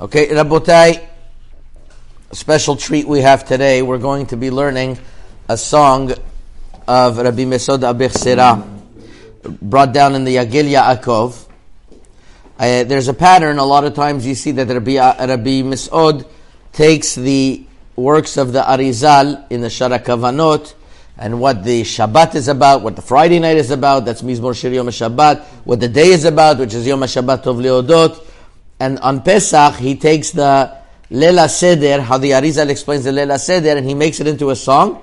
Okay, Rabotai, special treat we have today. We're going to be learning a song of Rabbi Masoud Abich Sera, brought down in the Yagil Yaakov. Uh, there's a pattern, a lot of times you see that Rabbi, Rabbi Masoud takes the works of the Arizal in the Sha'ar HaKavanot, and what the Shabbat is about, what the Friday night is about, that's Mizmor Shir Yom Shabbat, what the day is about, which is Yom Shabbat Tov Leodot, and on Pesach, he takes the Lela Seder, how the Arizal explains the Lela Seder, and he makes it into a song.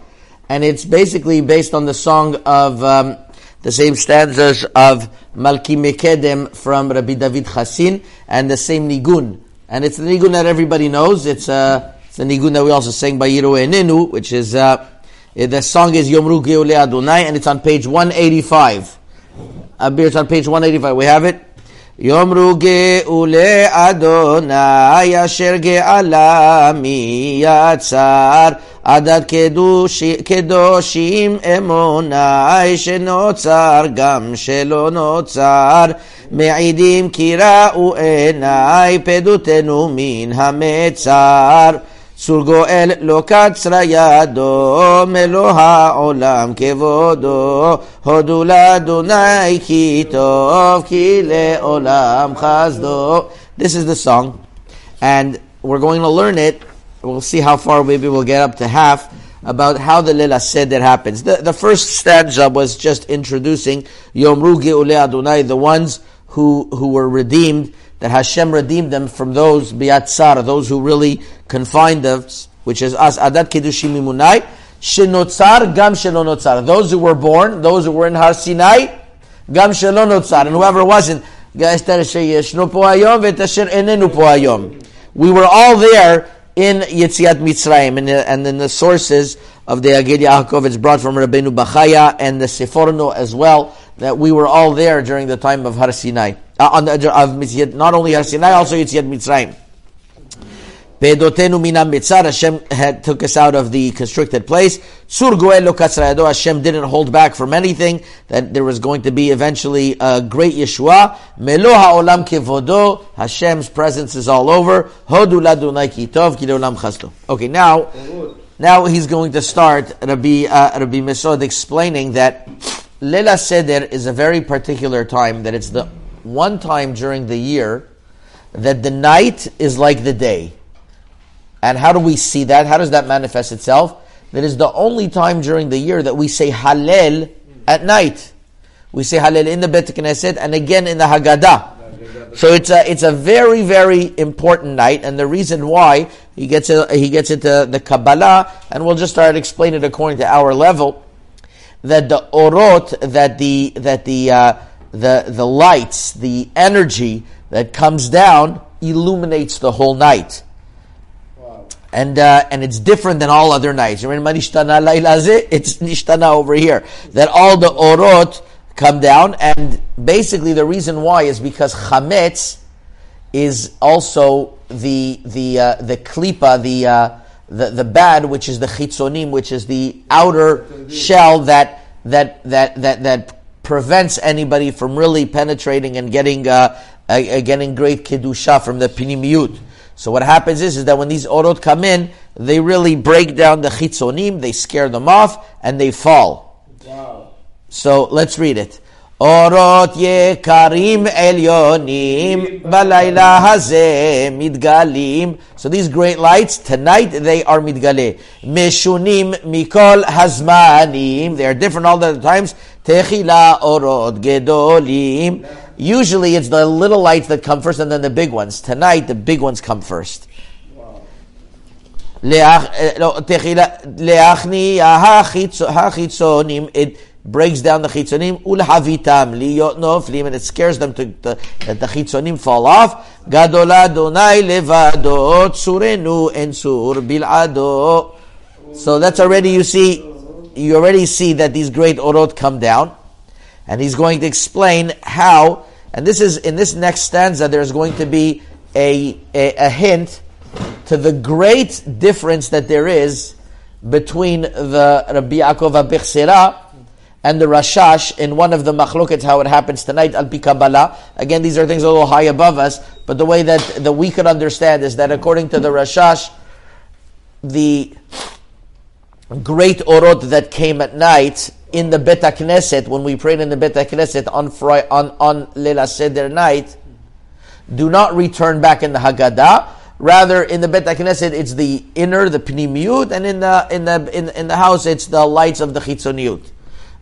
And it's basically based on the song of um, the same stanzas of Malki Mekedem from Rabbi David Chassin, and the same Nigun. And it's the Nigun that everybody knows. It's, uh, it's the Nigun that we also sang by Yiru Enenu, which is, uh, the song is Yomru Geule Adonai, and it's on page 185. Abir, it's on page 185. We have it? יאמרו גאולי אדוני אשר גאלה מי יצר עדת קדוש, קדושים אמוני שנוצר גם שלא נוצר. מעידים כי ראו עיני פדותנו מן המצר צור גואל לא קצרה ידו, מלוא העולם כבודו, הודו לאדוני כי טוב, כי לעולם חסדו. This is the song, and we're going to learn it. We'll see how far, maybe we'll get up to half, about how the Lila said that happens. The, the first stanza was just introducing Yomru Ge'ule Adonai, the ones who, who were redeemed that Hashem redeemed them from those biatzar, those who really confined us, which is us, adat kedushim imunai, shenotzar gam shelonotzar. Those who were born, those who were in Har Sinai, gam shelonotzar, and whoever wasn't, we were all there in Yetziat Mitzrayim, and, and in the sources of the Aged Yaakov, it's brought from Rabbeinu Bachaya and the Seforno as well, that we were all there during the time of Har Sinai uh, on the, edge of Mitzvah, not only Har Sinai, also Yitziat Mitzrayim. Pedotenu minam mitzar, Hashem had, took us out of the constricted place. Sur goelo katzrayado, Hashem didn't hold back from anything, that there was going to be eventually a great Yeshua. Melo ha'olam kevodo, Hashem's presence is all over. Hodu ladunai kitov, kidolam chasto. Okay, now, now he's going to start Rabbi, uh, Rabbi Masoud explaining that Lela Seder is a very particular time, that it's the one time during the year that the night is like the day. And how do we see that? How does that manifest itself? That is the only time during the year that we say Hallel at night. We say Hallel in the Bet Knesset and again in the Haggadah. So it's a it's a very very important night, and the reason why he gets it, he gets into the Kabbalah, and we'll just start explaining it according to our level. That the orot, that the that the uh, the, the lights, the energy that comes down illuminates the whole night. And, uh, and it's different than all other nights. You remember it's nishtana over here. That all the orot come down, and basically the reason why is because chametz is also the the uh, the klipa, the, uh, the the bad, which is the chitzonim, which is the outer shell that that that that that prevents anybody from really penetrating and getting uh, uh, getting great kedusha from the pinimiyut. So what happens is, is that when these orot come in, they really break down the chitzonim, they scare them off, and they fall. Wow. So let's read it. אורות יקרים עליונים בלילה הזה מתגלים. So these great lights, tonight they are מתגלה. משונים מכל הזמנים, they are different all the times. Techila orot gedolim. Usually it's the little lights that come first and then the big ones. Tonight the big ones come first. Eh, it breaks down the chitzonim ulhavitam liyot noflim and it scares them to, to that the chitzonim fall off. Gadola donai levado tsurenu ensur bilado. So that's already you see you already see that these great orot come down, and he's going to explain how. And this is in this next stanza. There's going to be a, a, a hint to the great difference that there is between the Rabbi Yaakov Abichsera and the Rashash in one of the machlokets, how it happens tonight, al Kabbalah. Again, these are things a little high above us, but but the way that, that we could understand is that according to the Rashash, the great orot that came at night in the Bet Knesset, when we prayed in the Bet Knesset on, Friday, on, on Leila Seder night, do not return back in the Haggadah. Rather, in the Bet Knesset, it's the inner, the Pnimiyut, and in the, in the, in, in the house, it's the lights of the Chitzoniyut.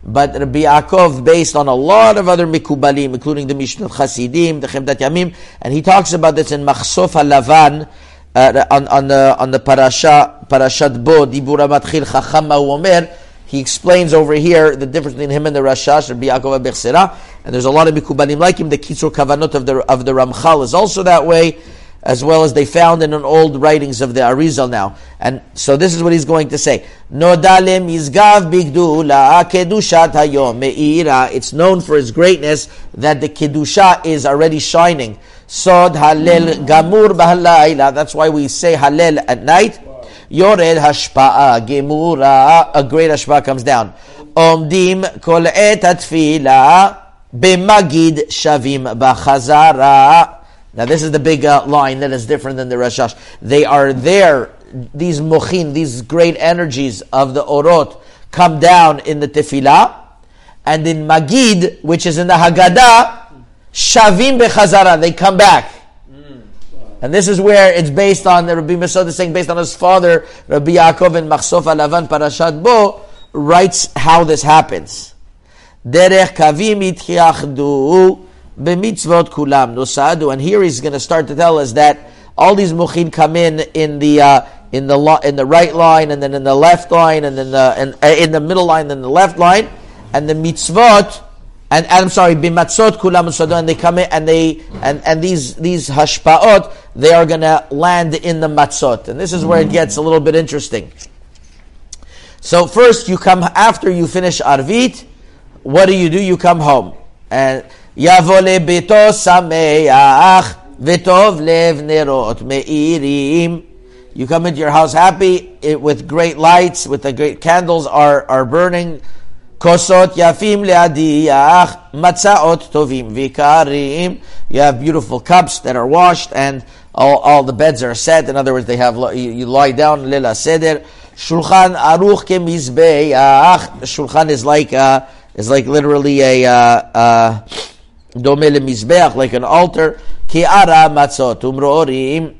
But Rabbi Yaakov, based on a lot of other Mikubalim, including the Mishnat Chasidim, the Chemdat Yamim, and he talks about this in Machsof HaLavan, uh, on, on the, on the Parasha, Parashat Bo, Dibura Matchil Chacham Omer, he explains over here the difference between him and the Rashash, Rabbi Yaakov Abechsera, and there's a lot of Mikubalim like him. The Kitzur Kavanot of the, of the Ramchal is also that way, as well as they found in an old writings of the Arizal now. And so this is what he's going to say. Nodale mizgav bigdula kedushat hayom meira. It's known for its greatness that the kedusha is already shining. Sod halel gamur bahalayla. That's why we say halel at night. Yored hashpa'a gemura, a great hashpa'a comes down. Omdim kol et atfila b'magid shavim b'chazara. Now this is the big uh, line that is different than the Rashash. They are there, these mochin, these great energies of the orot come down in the tefillah, and in Magid, which is in the Haggadah, shavim bechazara, they come back. And this is where it's based on, the Rabbi Masoud is saying, based on his father, Rabbi Yaakov in Machsof HaLavan Parashat Bo, writes how this happens. Derech kavim itchiachdu b'mitzvot kulam nosadu. And here he's going to start to tell us that all these muchin come in in the uh, in the lo- in the right line, and then in the left line, and then the in, uh, in the middle line, and the left line, and the mitzvot and, and I'm sorry, bimatzot kulam sodom, and they come in and they and, and these these hashpaot they are going to land in the matzot, and this is where it gets a little bit interesting. So first, you come after you finish arvit. What do you do? You come home and yavole sameach v'tov lev nerot meirim. You come into your house happy it, with great lights, with the great candles are are burning. Kosot yafim leadiach, matzaot tovim vikarim. You have beautiful cups that are washed and all, all the beds are set. In other words, they have you, you lie down lila seder. Shulchan aruch kemizbeach. Shulchan is like uh, is like literally a domel uh, uh mizbeach, uh, like an altar. Ki ara matzot umrorim.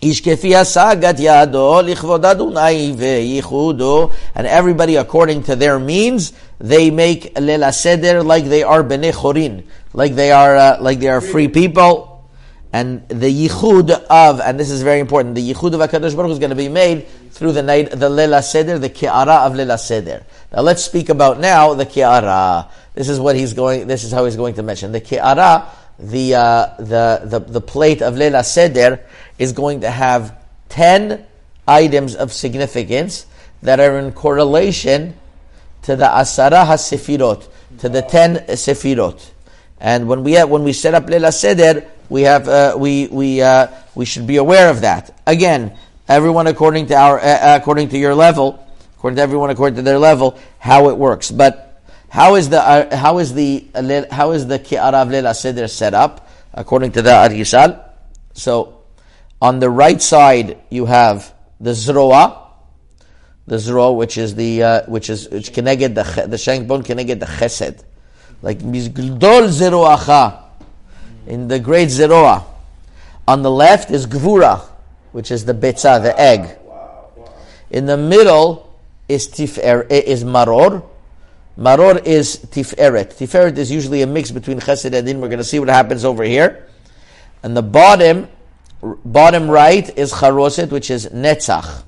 Ish kefi hasagat yado lichvod Adonai veyichudo. And everybody according to their means, they make lila seder like they are bnei chorin, like they are uh, like they are free people and the yichud of, and this is very important, the yichud of HaKadosh Baruch is going to be made through the night, the leila seder, the ki'ara of leila seder. Now let's speak about now the ki'ara. This is what he's going, this is how he's going to mention. The ki'ara, the, uh, the, the, the plate of leila seder, is going to have 10 items of significance that are in correlation to the Asara HaSefirot, to the 10 Sefirot. And when we have, when we set up Leila Seder, we have uh, we we uh, we should be aware of that. Again, everyone according to our uh, according to your level, according to everyone according to their level, how it works. But how is the uh, how is the how is the Ki'arav Leila Seder set up according to the Arizal? So on the right side, you have the zroa, the zroa, which is the uh, which is which connected the the shank bone connected the chesed, like mizgdol zeroacha, in the great zeroa. On the left is gvura, which is the betza, the egg. In the middle is tifer eh, is maror. Maror is tiferet. Tiferet is usually a mix between chesed and din. We're going to see what happens over here. And the bottom bottom right is charoset, which is netzach.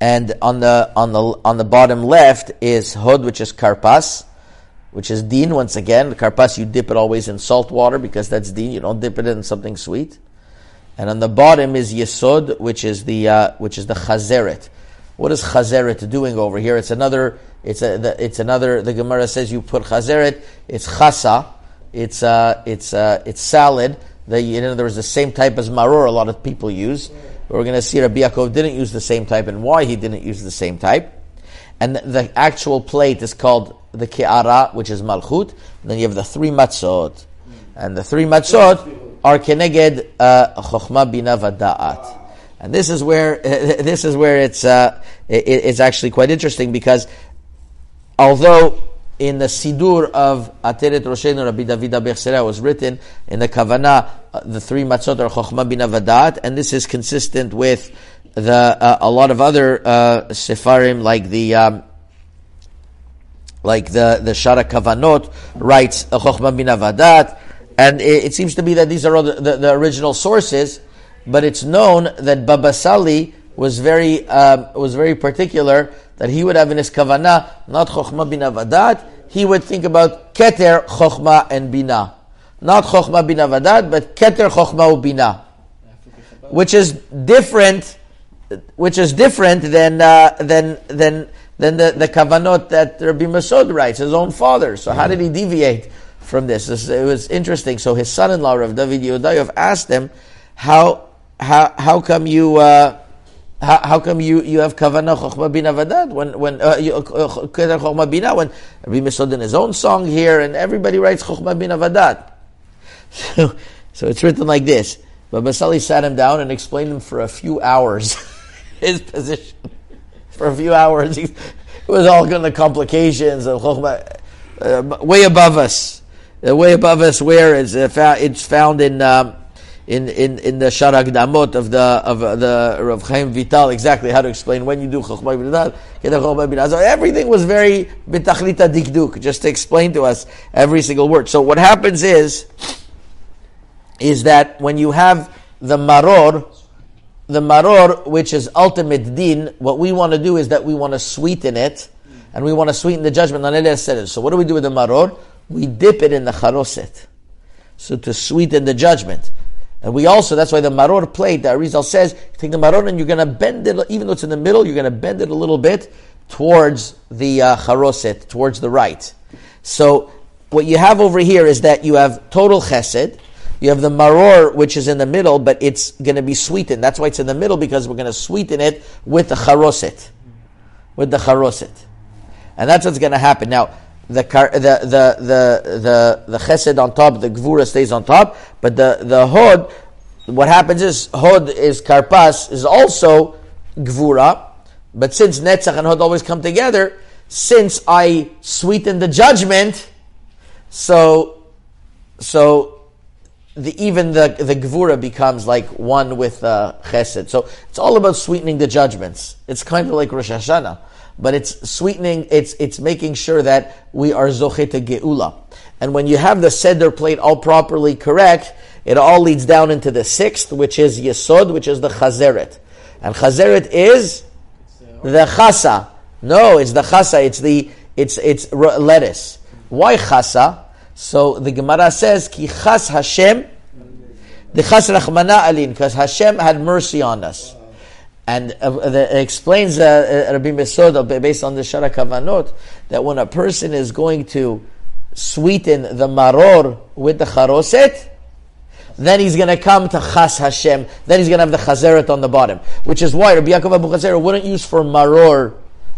And on the on the on the bottom left is hod, which is karpas, which is din. Once again, the karpas you dip it always in salt water because that's din. You don't dip it in something sweet. And on the bottom is yesod, which is the uh, which is the chazeret. What is chazeret doing over here? It's another. It's a. The, it's another. The Gemara says you put chazeret. It's chasa. It's uh, it's uh, it's salad the, in other words, the same type as maror a lot of people use. We're going to see Rabbi Yaakov didn't use the same type and why he didn't use the same type. And the actual plate is called the ki'ara, which is malchut. Then you have the three matzot. And the three matzot, are keneged uh, chokhmah bina vada'at. And this is where this is where it's uh, it, it's actually quite interesting because although in the Sidur of Ateret Roshenu Rabbi David Abechsera was written in the Kavanah, uh, the three matzot are Chochmah Bina Vadat, and this is consistent with the uh, a lot of other uh, Sefarim like the um, like the the Sha'ar HaKavanot writes Chochmah Bina Vadat, and it, it, seems to be that these are all the, the, the, original sources, but it's known that Baba Sali was very um, was very particular that he would have in his kavanah not chokhmah bina vadat. He would think about keter chokhmah and bina, not chokhmah bina vadat, but keter chokhmah bina, which is different, which is different than uh, than than than the, the kavanot that Rabbi Masoud writes, his own father. So how did he deviate from this? It was interesting. So his son-in-law, Rav David Yodayov, asked him, how how how come you? Uh, how, how come you, you have kavanah chokhmah bina vadat when when uh, you, uh, chokhmah bina when Rabbi Masoud in his own song here and everybody writes chokhmah bina vadat. So, so it's written like this. But Basali sat him down and explained him for a few hours his position. For a few hours, it was all going to complications chokhmah, uh, way above us, uh, way above us. Where it's, uh, it's found in. Um, in, in, in the Sha'ar HaHakdamot of the of uh, the Rav Chaim Vital exactly how to explain when you do Chokhmah. So everything was very bitachlita dikduk, just to explain to us every single word. So what happens is, is that when you have the maror, the maror, which is ultimate din, what we want to do is that we want to sweeten it, and we want to sweeten the judgment on So what do we do with the maror? We dip it in the charoset. So to sweeten the judgment. And we also, that's why the maror plate, the Arizal says, take the maror and you're going to bend it, even though it's in the middle, you're going to bend it a little bit towards the uh, charoset, towards the right. So what you have over here is that you have total chesed, you have the maror, which is in the middle, but it's going to be sweetened. That's why it's in the middle, because we're going to sweeten it with the charoset. With the charoset. And that's what's going to happen. Now, the the the the the chesed on top, the gvura stays on top, but the the hod, what happens is hod is karpas is also gvura, but since netzach and hod always come together, since I sweeten the judgment, so so the, even the the gvura becomes like one with uh, chesed. So it's all about sweetening the judgments. It's kind of like Rosh Hashanah but it's sweetening, it's, it's making sure that we are zochet geula. And when you have the seder plate all properly correct, it all leads down into the sixth, which is yesod, which is the chazeret. And chazeret is the chasa. No, it's the chasa. It's the it's it's lettuce. Why chasa? So the Gemara says ki chas Hashem, the chas rachmana alin, because Hashem had mercy on us. And uh, the, explains uh, uh Rabbi Mesoda, based on the Sha'ar HaKavanot, that when a person is going to sweeten the maror with the charoset, then he's going to come to Chas Hashem. Then he's going to have the chazeret on the bottom. Which is why Rabbi Yaakov Abu wouldn't use for maror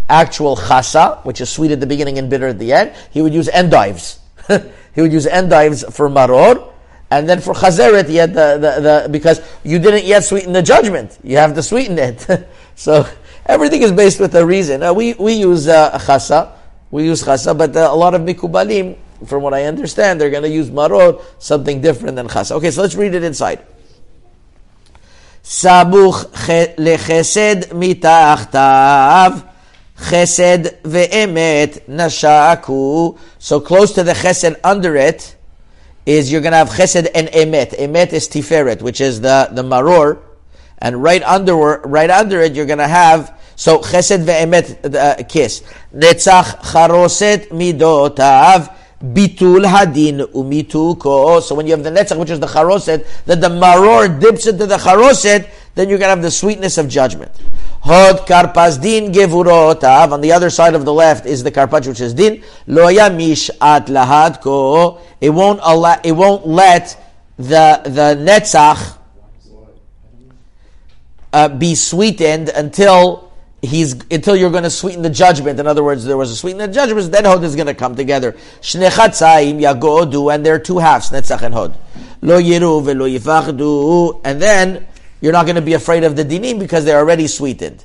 actual chasa, which is sweet at the beginning and bitter at the end. He would use endives. he would use endives for maror, and then for chazeret, he had the, the, the, because you didn't yet sweeten the judgment. You have to sweeten it. so everything is based with a reason. Uh, we, we use uh, chasa, we use chasa, but uh, a lot of mikubalim, from what I understand, they're going to use maror, something different than chasa. Okay, so let's read it inside. Sabuch lechesed mitachtav. Chesed ve'emet nashaku. So close to the chesed under it is you're going to have chesed and emet. Emet is tiferet, which is the, the maror. And right under, right under it, you're going to have, so chesed ve'emet, uh, kiss. Netzach charoset midotav bitul hadin umituko. So when you have the netzach, which is the charoset, that the maror dips into the charoset, then you're going to have the sweetness of judgment. Hod karpas din gevurotav. On the other side of the left is the karpas, which is din. Lo yamish at lahadko. It won't allow, it won't let the, the netzach uh, be sweetened until he's until you're going to sweeten the judgment. In other words, there was a sweeten the judgment, then hod is going to come together. Shnechatzayim yagodu, and there are two halves, netzach and hod. lo yiru velo yifachdu, and then you're not going to be afraid of the dinim because they're already sweetened.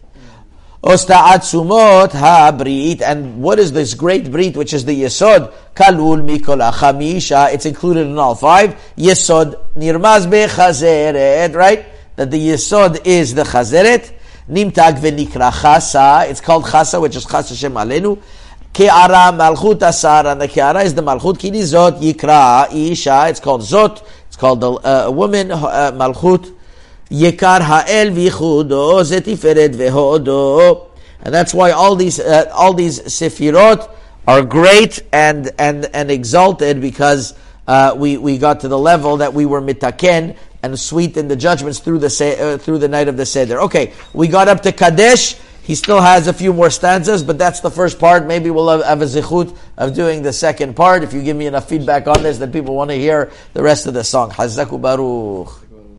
Osta'atzumot ha-brit, and what is this great brit, which is the yesod? Kalul mikol achamisha, it's included in all five. Yesod nirmaz chazeret, right? That the yesod is the chazeret. Nimtag v'nikra chasa, it's called chasa, which is chasa shem alenu. Ke'ara malchut asar, and the ke'ara is the malchut kinizot yikra isha, it's called zot, it's called the uh, woman, uh, malchut. Yekar ha'el v'chudo zetiferet vehodo. And that's why all these uh, all these sefirot are great and and and exalted because uh, we we got to the level that we were mitaken and sweet in the judgments through the uh, through the night of the seder. Okay, we got up to Kadesh. He still has a few more stanzas, but that's the first part. Maybe we'll have, have a zichut of doing the second part. If you give me enough feedback on this, that people want to hear the rest of the song. Hazaku Baruch.